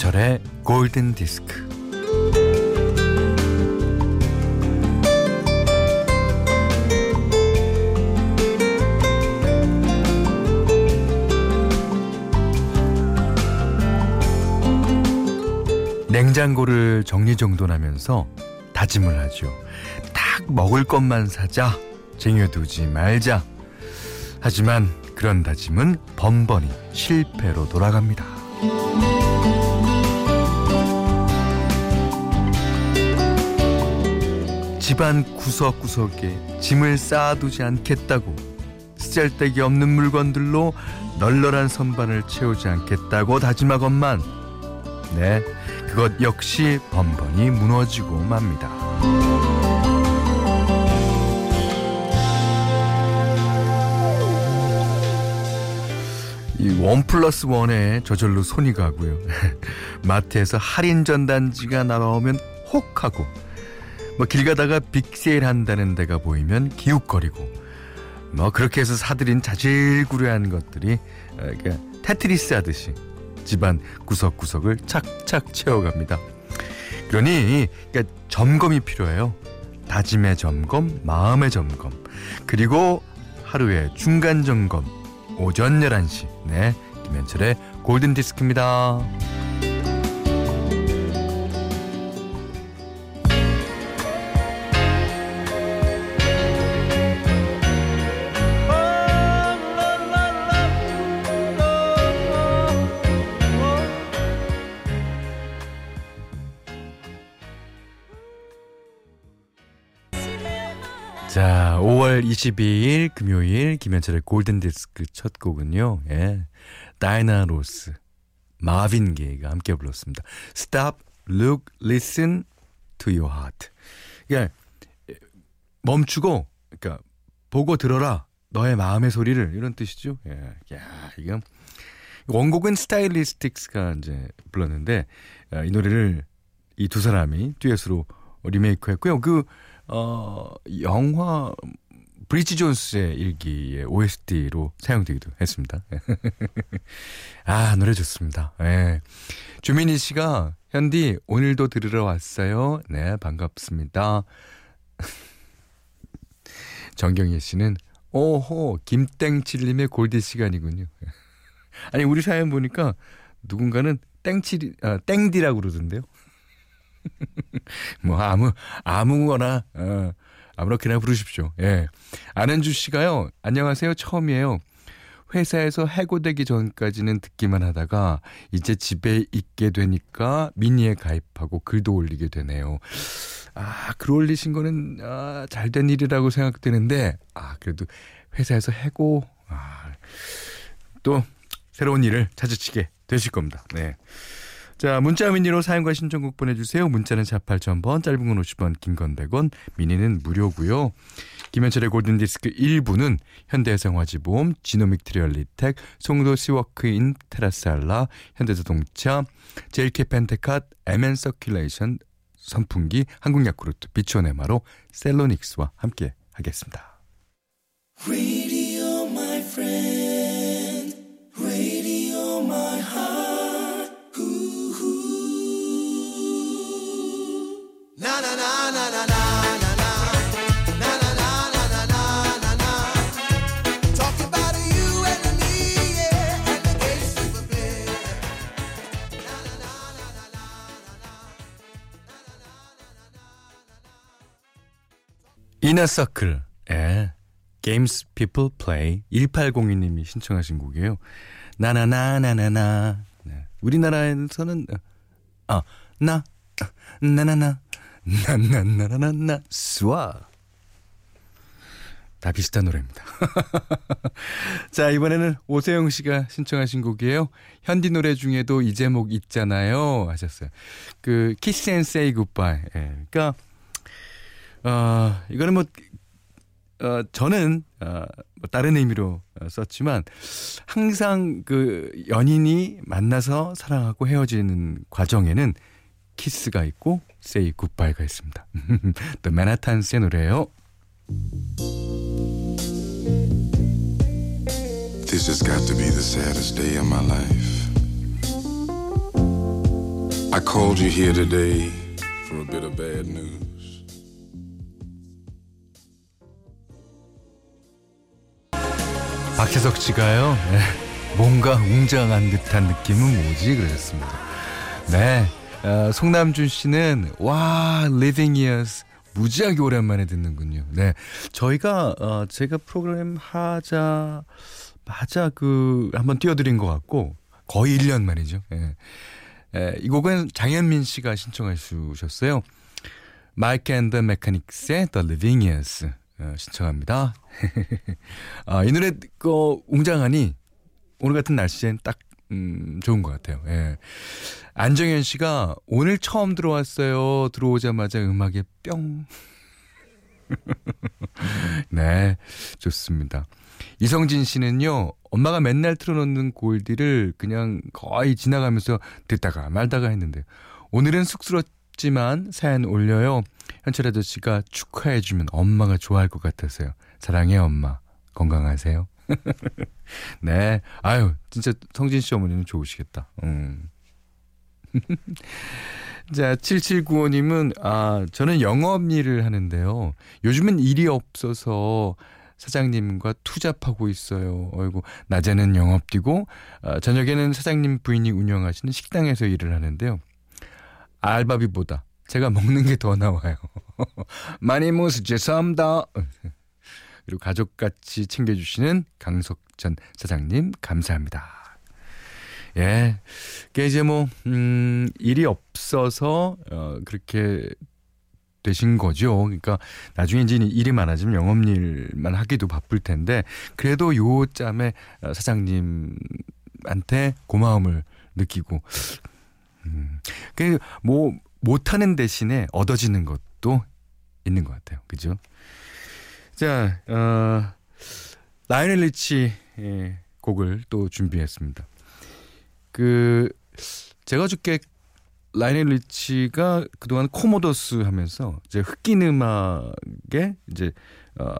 김현철의 골든 디스크. 냉장고를 정리정돈하면서 다짐을 하죠. 딱 먹을 것만 사자. 쟁여두지 말자. 하지만 그런 다짐은 번번이 실패로 돌아갑니다. 집안 구석구석에 짐을 쌓아두지 않겠다고 쓰잘데기 없는 물건들로 널널한 선반을 채우지 않겠다고 다짐하건만 네 그것 역시 번번이 무너지고 맙니다. 이원 플러스 원에 저절로 손이 가고요. 마트에서 할인 전단지가 나오면 혹 하고 뭐 길 가다가 빅세일 한다는 데가 보이면 기웃거리고 뭐 그렇게 해서 사들인 자질구레한 것들이 어, 그러니까 테트리스 하듯이 집안 구석구석을 착착 채워갑니다. 그러니 그러니까 점검이 필요해요. 다짐의 점검, 마음의 점검, 그리고 하루의 중간 점검, 오전 11시. 네, 김현철의 골든 디스크입니다. 22일 금요일 김현철의 골든 디스크 첫 곡은요. 예. 다이애나 로스, 마빈 게이가 함께 불렀습니다. Stop, look, listen to your heart. 그러니까 멈추고 그러니까 보고 들어라. 너의 마음의 소리를 이런 뜻이죠. 예. 야, 이거 원곡은 스타일리스틱스가 이제 불렀는데 아, 이 노래를 이 두 사람이 듀엣으로 리메이크했고요. 그 어, 영화 브리지 존스의 일기의 OST로 사용되기도 했습니다. 아, 노래 좋습니다. 예. 주민희 씨가 현디 오늘도 들으러 왔어요. 네, 반갑습니다. 정경희 씨는 오호 김땡칠님의 골디 시간이군요. 아니 우리 사연 보니까 누군가는 땡칠 아, 땡디라고 그러던데요. 뭐 아무 아무거나 어, 아무렇게나 부르십시오. 예. 안은주 씨가요. 안녕하세요. 처음이에요. 회사에서 해고되기 전까지는 듣기만 하다가 이제 집에 있게 되니까 미니에 가입하고 글도 올리게 되네요. 아, 글 올리신 거는 아, 잘된 일이라고 생각되는데 아, 그래도 회사에서 해고 아, 또 새로운 일을 찾으시게 되실 겁니다. 네. 자, 문자 미니로 사연과 신청곡 보내주세요. 문자는 4 8,000번, 짧은 건 50원, 긴 건 100원, 미니는 무료고요. 김현철의 골든디스크 1부는 현대해상화지보험, 지노믹 트리얼리텍, 송도 시워크인 테라스알라, 현대자동차, JK 펜테캇, MN 서큘레이션, 선풍기, 한국야쿠르트, 비추어네마로 셀로닉스와 함께 하겠습니다. 이너서클 예. Games People Play 1802님이 신청하신 곡이에요. 나나나나나나 네. 우리나라에서는 아, 나 나나나 나나나나나 스와 다 비슷한 노래입니다. 자, 이번에는 오세영 씨가 신청하신 곡이에요. 현디 노래 중에도 이 제목 있잖아요. 하셨어요. 그, Kiss and Say Goodbye. 예. 그러니까, 어, 이거는 뭐, 어, 저는, 어, 뭐 다른 의미로 썼지만, 항상 그 연인이 만나서 사랑하고 헤어지는 과정에는 키스가 있고, say goodbye가 있습니다. 또 맨하탄스의 노래예요. This has got to be the saddest day of my life. I called you here today for a bit of bad news. 박혜석 씨가요. 네, 뭔가 웅장한 듯한 느낌은 뭐지 그러셨습니다. 네, 어, 송남준 씨는 와 Living Years 무지하게 오랜만에 듣는군요. 네, 저희가 어, 제가 프로그램 하자 마자 그 한번 띄워드린 것 같고 거의 1년 만이죠. 예. 예, 이 곡은 장현민 씨가 신청해 주셨어요. 마이크 앤더 메카닉스의 The Living Years 어, 신청합니다. 아, 이 노래 그 웅장하니 오늘 같은 날씨엔 딱 음, 좋은 것 같아요. 예. 안정현 씨가 오늘 처음 들어왔어요. 들어오자마자 음악에 뿅. 네, 좋습니다. 이성진 씨는요, 엄마가 맨날 틀어놓는 골디를 그냥 거의 지나가면서 듣다가 말다가 했는데, 오늘은 쑥스럽지만 사연 올려요. 현철 아저씨가 축하해주면 엄마가 좋아할 것 같아서요. 사랑해요, 엄마. 건강하세요. 네. 아유, 진짜 성진 씨 어머니는 좋으시겠다. 음. 자, 7795님은, 아, 저는 영업 일을 하는데요. 요즘은 일이 없어서 사장님과 투잡하고 있어요. 어이구, 낮에는 영업 뛰고, 아, 저녁에는 사장님 부인이 운영하시는 식당에서 일을 하는데요. 알바비보다 제가 먹는 게 더 나와요. 많이 모스 죄송합니다. 그리고 가족같이 챙겨주시는 강석전 사장님 감사합니다. 예. 그게 이제 뭐, 음, 일이 없어서, 어, 그렇게 되신 거죠. 그러니까 나중에 이제 일이 많아지면 영업일만 하기도 바쁠 텐데, 그래도 요 짬에 어, 사장님한테 고마움을 느끼고, 음, 그, 뭐, 못하는 대신에 얻어지는 것도 있는 것 같아요. 그죠? 자, 어, 라이넬 리치 의 곡을 또 준비했습니다. 그 제가 죽게 라이오넬 리치가 그동안 코모도스 하면서 이제 흑인 음악에 이제 어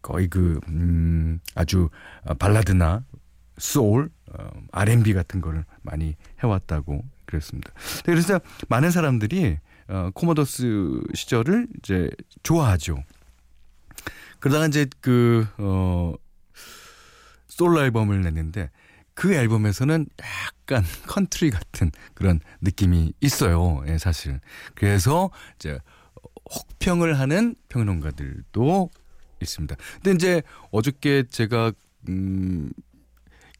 거의 그 음, 아주 발라드나 소울, 어, R&B 같은 거를 많이 해왔다고 그랬습니다. 그래서 많은 사람들이 어, 코모도스 시절을 이제 좋아하죠. 그러다가 이제 그, 어, 솔로 앨범을 냈는데 그 앨범에서는 약간 컨트리 같은 그런 느낌이 있어요. 예, 사실. 그래서 이제 혹평을 하는 평론가들도 있습니다. 근데 이제 어저께 제가 음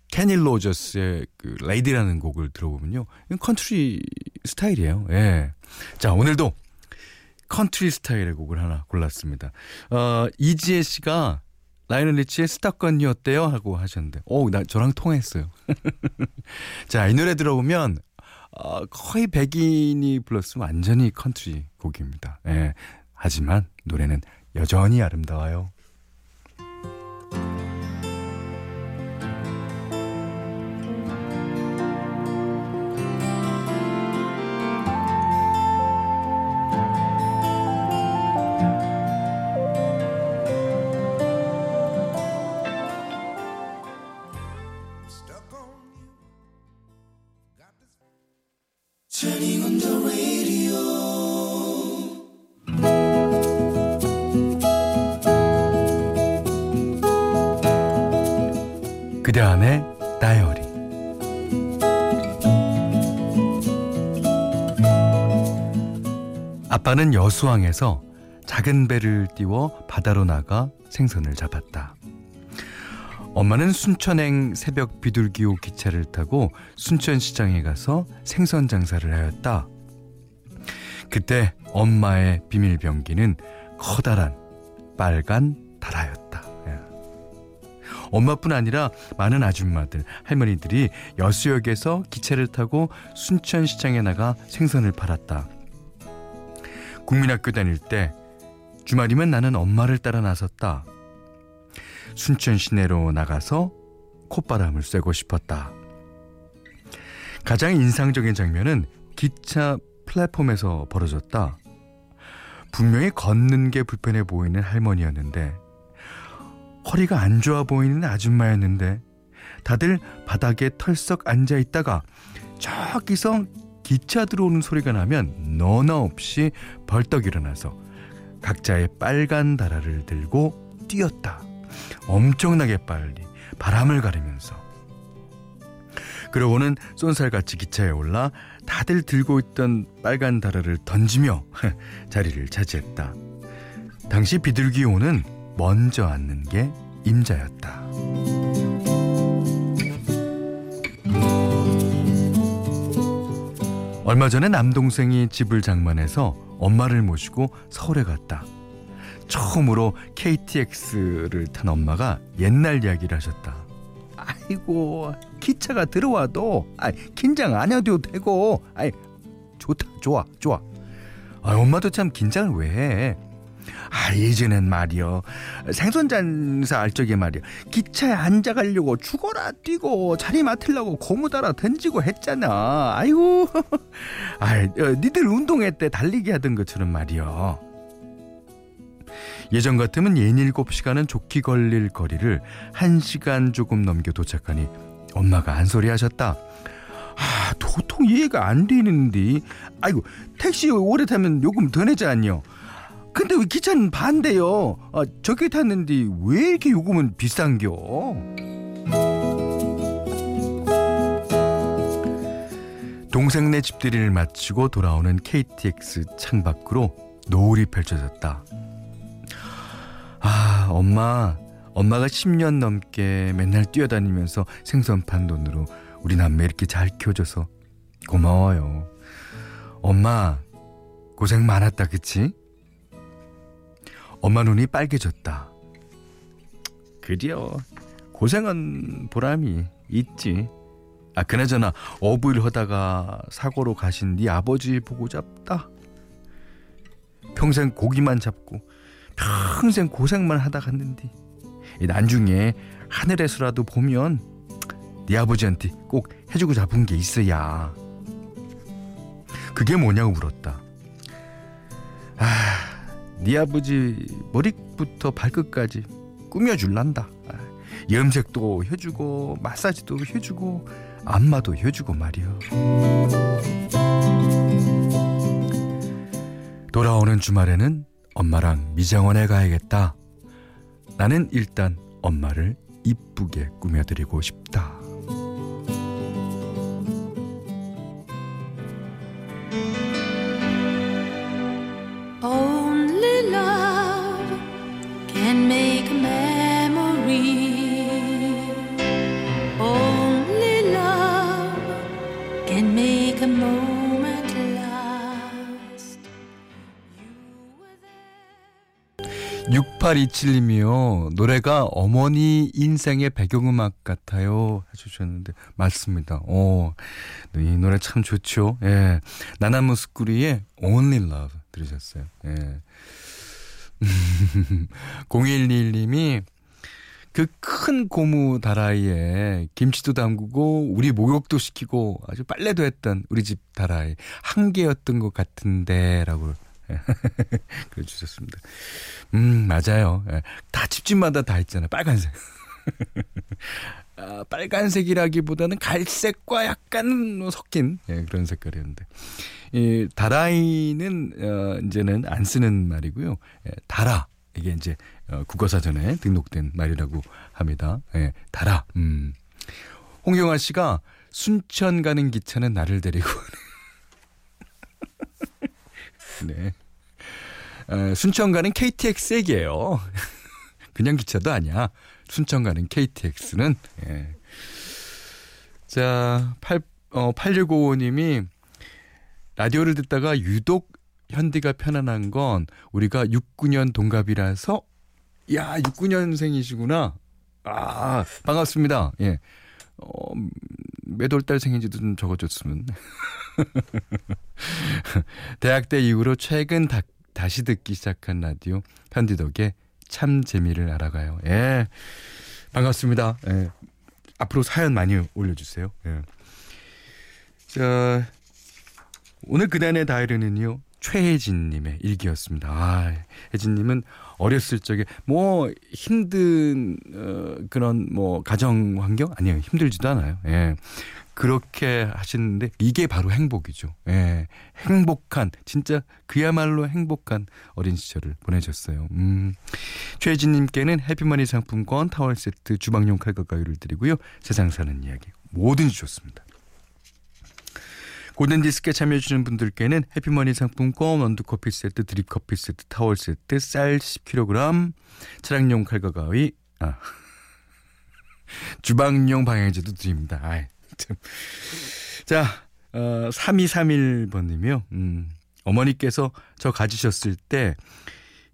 케니 로저스의 그 Lady라는 곡을 들어보면요. 컨트리 스타일이에요. 예. 자, 오늘도 컨트리 스타일의 곡을 하나 골랐습니다. 어, 이지혜 씨가 라이오넬 리치의 Stuck on You였대요 하고 하셨는데, 오, 나 저랑 통했어요. 자, 이 노래 들어보면 어, 거의 백인이 불렀으면 완전히 컨트리 곡입니다. 예. 하지만 노래는 여전히 아름다워요. 그대 안의 다이어리 아빠는 여수항에서 작은 배를 띄워 바다로 나가 생선을 잡았다. 엄마는 순천행 새벽 비둘기호 기차를 타고 순천시장에 가서 생선 장사를 하였다. 그때 엄마의 비밀 병기는 커다란 빨간 다라였다. 예. 엄마뿐 아니라 많은 아줌마들, 할머니들이 여수역에서 기차를 타고 순천시장에 나가 생선을 팔았다. 국민학교 다닐 때 주말이면 나는 엄마를 따라 나섰다. 순천 시내로 나가서 콧바람을 쐬고 싶었다. 가장 인상적인 장면은 기차 플랫폼에서 벌어졌다. 분명히 걷는 게 불편해 보이는 할머니였는데 허리가 안 좋아 보이는 아줌마였는데 다들 바닥에 털썩 앉아 있다가 저기서 기차 들어오는 소리가 나면 너나 없이 벌떡 일어나서 각자의 빨간 다라를 들고 뛰었다. 엄청나게 빨리 바람을 가르면서. 그러고는 쏜살같이 기차에 올라 다들 들고 있던 빨간 다라를 던지며 자리를 차지했다. 당시 비둘기호는 먼저 앉는 게 임자였다. 얼마 전에 남동생이 집을 장만해서 엄마를 모시고 서울에 갔다. 처음으로 KTX를 탄 엄마가 옛날 이야기를 하셨다. 아이고 기차가 들어와도 아 긴장 안 해도 되고 아 좋다 좋아 좋아. 아 엄마도 참 긴장을 왜 해? 아 예전엔 말이여 생선장사 알 적에 말이야 기차에 앉아가려고 죽어라 뛰고 자리 맡으려고 고무 달아 던지고 했잖아 아이고 아 니들 운동회 때 달리기 하던 것처럼 말이여 예전 같으면 67시간은 좋게 걸릴 거리를 1시간 조금 넘겨 도착하니 엄마가 한 소리 하셨다. 아, 도통 이해가 안 되는데. 아이고, 택시 오래 타면 요금 더 내지 않요? 근데 왜 기차는 반대요? 아, 적게 탔는데 왜 이렇게 요금은 비싼겨? 동생네 집들이를 마치고 돌아오는 KTX 창밖으로 노을이 펼쳐졌다. 아, 엄마, 엄마가 10년 넘게 맨날 뛰어다니면서 생선판 돈으로 우리 남매 이렇게 잘 키워줘서 고마워요. 엄마, 고생 많았다, 그치? 엄마 눈이 빨개졌다. 그려 고생한 보람이 있지. 아 그나저나 어부일 하다가 사고로 가신 네 아버지 보고 잡다. 평생 고기만 잡고 평생 고생만 하다 갔는데 나중에 하늘에서라도 보면 네 아버지한테 꼭 해주고 잡은 게 있어야. 그게 뭐냐고 물었다. 아, 네 아버지 머리부터 발끝까지 꾸며줄란다. 염색도 해주고 마사지도 해주고 안마도 해주고 말이야. 돌아오는 주말에는 엄마랑 미장원에 가야겠다. 나는 일단 엄마를 이쁘게 꾸며드리고 싶다. 6827님이요. 노래가 어머니 인생의 배경음악 같아요. 해주셨는데, 맞습니다. 어, 이 노래 참 좋죠. 예. 나나무스쿠리의 Only Love 들으셨어요. 예. 0121님이 그 큰 고무 다라이에 김치도 담그고 우리 목욕도 시키고 아주 빨래도 했던 우리 집 다라이 한 개였던 것 같은데라고 그래 주셨습니다. 음 맞아요. 예. 다 집집마다 다 있잖아요. 빨간색. 아, 빨간색이라기보다는 갈색과 약간 섞인 예, 그런 색깔이었는데 이 다라이는 어, 이제는 안 쓰는 말이고요. 예, 다라 이게 이제 어, 국어사전에 등록된 말이라고 합니다. 예, 달아. 음. 홍경아 씨가 순천 가는 기차는 나를 데리고 네. 어, 순천 가는 KTX 얘기예요. 그냥 기차도 아니야. 순천 가는 KTX는 예. 자, 8 어, 8655님이 라디오를 듣다가 유독 현디가 편안한 건 우리가 69년 동갑이라서 야, 69년생이시구나. 아, 반갑습니다. 예. 어, 몇 월 달 생인지도 좀 적어줬으면. 대학 때 이후로 최근 다, 다시 듣기 시작한 라디오 편디 덕에 참 재미를 알아가요. 예. 반갑습니다. 예. 앞으로 사연 많이 올려주세요. 예. 자, 오늘 그날의 다이어리는요. 최혜진님의 일기였습니다. 아, 혜진님은 어렸을 적에 뭐 힘든 어, 그런 뭐 가정 환경 아니에요 힘들지도 않아요. 예. 그렇게 하시는데 이게 바로 행복이죠. 예. 행복한 진짜 그야말로 행복한 어린 시절을 보내셨어요. 음. 최진 님께는 해피머니 상품권 타월 세트 주방용 칼과 가위를 드리고요. 세상 사는 이야기 뭐든지 좋습니다. 골든디스크에 참여해주시는 분들께는 해피머니 상품권, 원두커피 세트, 드립커피 세트, 타월 세트, 쌀 10kg, 차량용 칼과 가위, 아, 주방용 방향제도 드립니다. 아이, 참. 자, 어, 3231번님이요. 음, 어머니께서 저 가지셨을 때,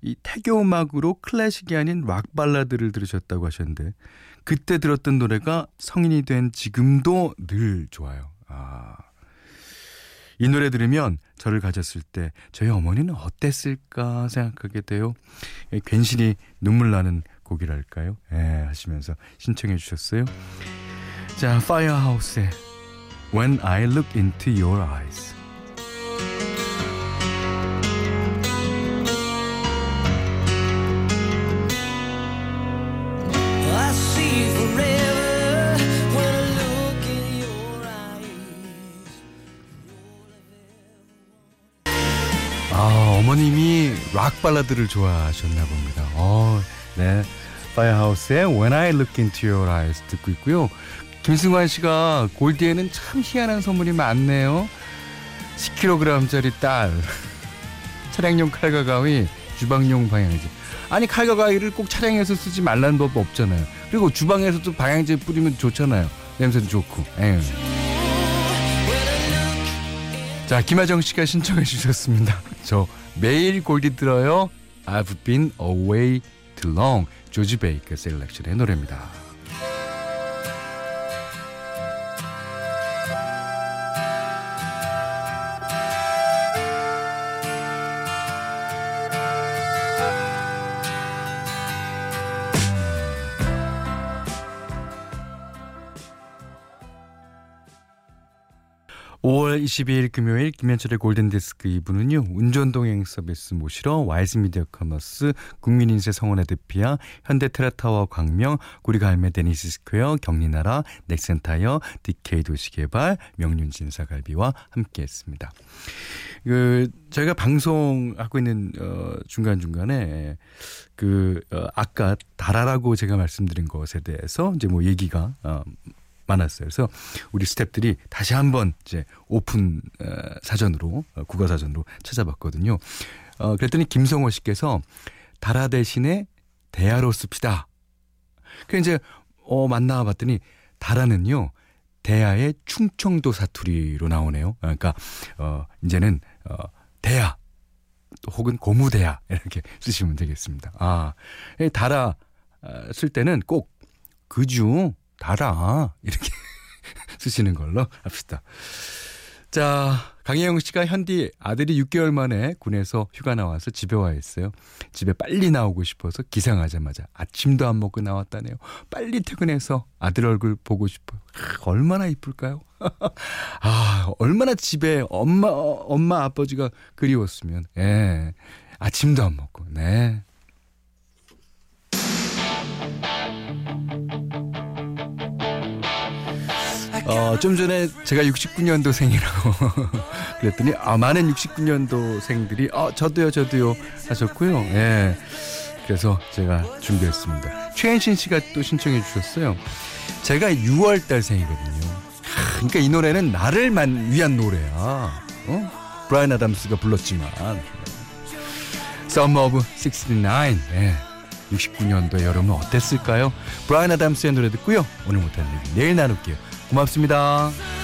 이 태교 음악으로 클래식이 아닌 락 발라드를 들으셨다고 하셨는데, 그때 들었던 노래가 성인이 된 지금도 늘 좋아요. 아. 이 노래 들으면 저를 가졌을 때 저희 어머니는 어땠을까 생각하게 돼요. 예, 괜시리 눈물 나는 곡이랄까요? 예, 하시면서 신청해 주셨어요. 자, Firehouse의 When I Look Into Your Eyes. 락 발라드를 좋아하셨나 봅니다. 어, 네. 파이어하우스의 When I Look Into Your Eyes 듣고 있고요. 김승환 씨가 골디에는 참 희한한 선물이 많네요. 10kg짜리 쌀, 차량용 칼과 가위, 주방용 방향제. 아니 칼과 가위를 꼭 차량에서 쓰지 말라는 법 없잖아요. 그리고 주방에서도 방향제 뿌리면 좋잖아요. 냄새도 좋고. 에휴. 자, 김하정 씨가 신청해 주셨습니다. 저 매일 골디 들어요. I've been away too long. 조지 베이커 셀렉션의 노래입니다. 5월 22일 금요일 김현철의 골든디스크 2부는요. 운전동행 서비스 모시러 와이즈미디어 커머스 국민인쇄 성원애드피아 현대테라타워 광명 구리갈매 데니스 스퀘어 경리나라 넥센타이어 DK 도시개발 명륜진사갈비와 함께했습니다. 그 저희가 방송하고 있는 어 중간중간에 그 어, 아까 다라라고 제가 말씀드린 것에 대해서 이제 뭐 얘기가 어 많았어요. 그래서 우리 스탭들이 다시 한번 이제 오픈 어, 사전으로 어, 국어 사전으로 찾아봤거든요. 어 그랬더니 김성호 씨께서 달아 대신에 대야로 씁시다. 그 이제 어 만나 봤더니 달아는요. 대야의 충청도 사투리로 나오네요. 그러니까 어 이제는 어 대야 혹은 고무대야 이렇게 쓰시면 되겠습니다. 아, 달아 쓸 때는 꼭 그중 달아. 이렇게 쓰시는 걸로 합시다. 자, 강혜영 씨가 현디 아들이 6개월 만에 군에서 휴가 나와서 집에 와 있어요. 집에 빨리 나오고 싶어서 기상하자마자 아침도 안 먹고 나왔다네요. 빨리 퇴근해서 아들 얼굴 보고 싶어요. 얼마나 이쁠까요? 아, 얼마나 집에 엄마, 엄마, 아버지가 그리웠으면, 예. 아침도 안 먹고, 네. 어, 좀 전에 제가 69년도생이라고 그랬더니 아, 많은 69년도생들이 어, 저도요, 저도요 하셨고요. 예. 그래서 제가 준비했습니다. 최현신 씨가 또 신청해 주셨어요. 제가 6월 달생이거든요. 그러니까 이 노래는 나를 만 위한 노래야. 어? 브라이언 아담스가 불렀지만. Summer of 69. 예. 69년도에 여름은 어땠을까요? 브라이언 아담스의 노래 듣고요. 오늘 못한 얘기 내일 나눌게요. 고맙습니다.